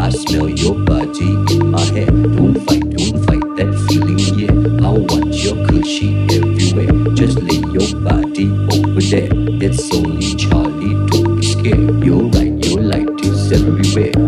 I smell your body in my hair. Don't fight, don't fight that feeling, yeah. I want your cushy everywhere. Just lay your body over there. It's only Charlie, don't be scared. You're right, your light is everywhere.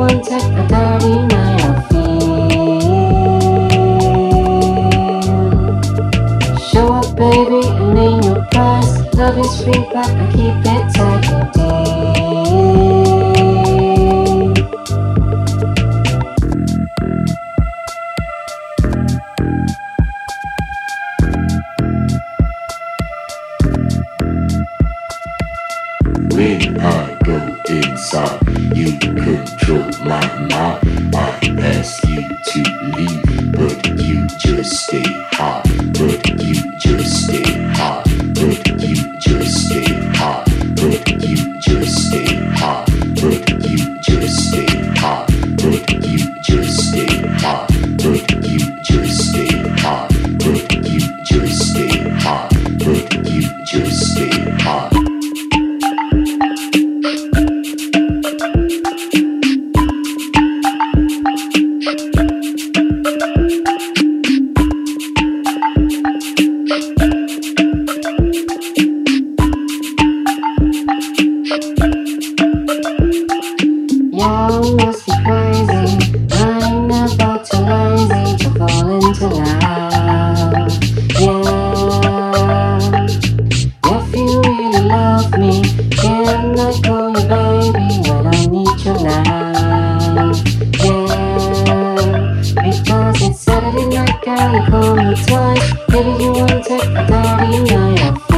love is free, but I keep it tight. When I go inside, you control my mind. I ask you to leave, but you call me twice. Maybe you want to daddy night.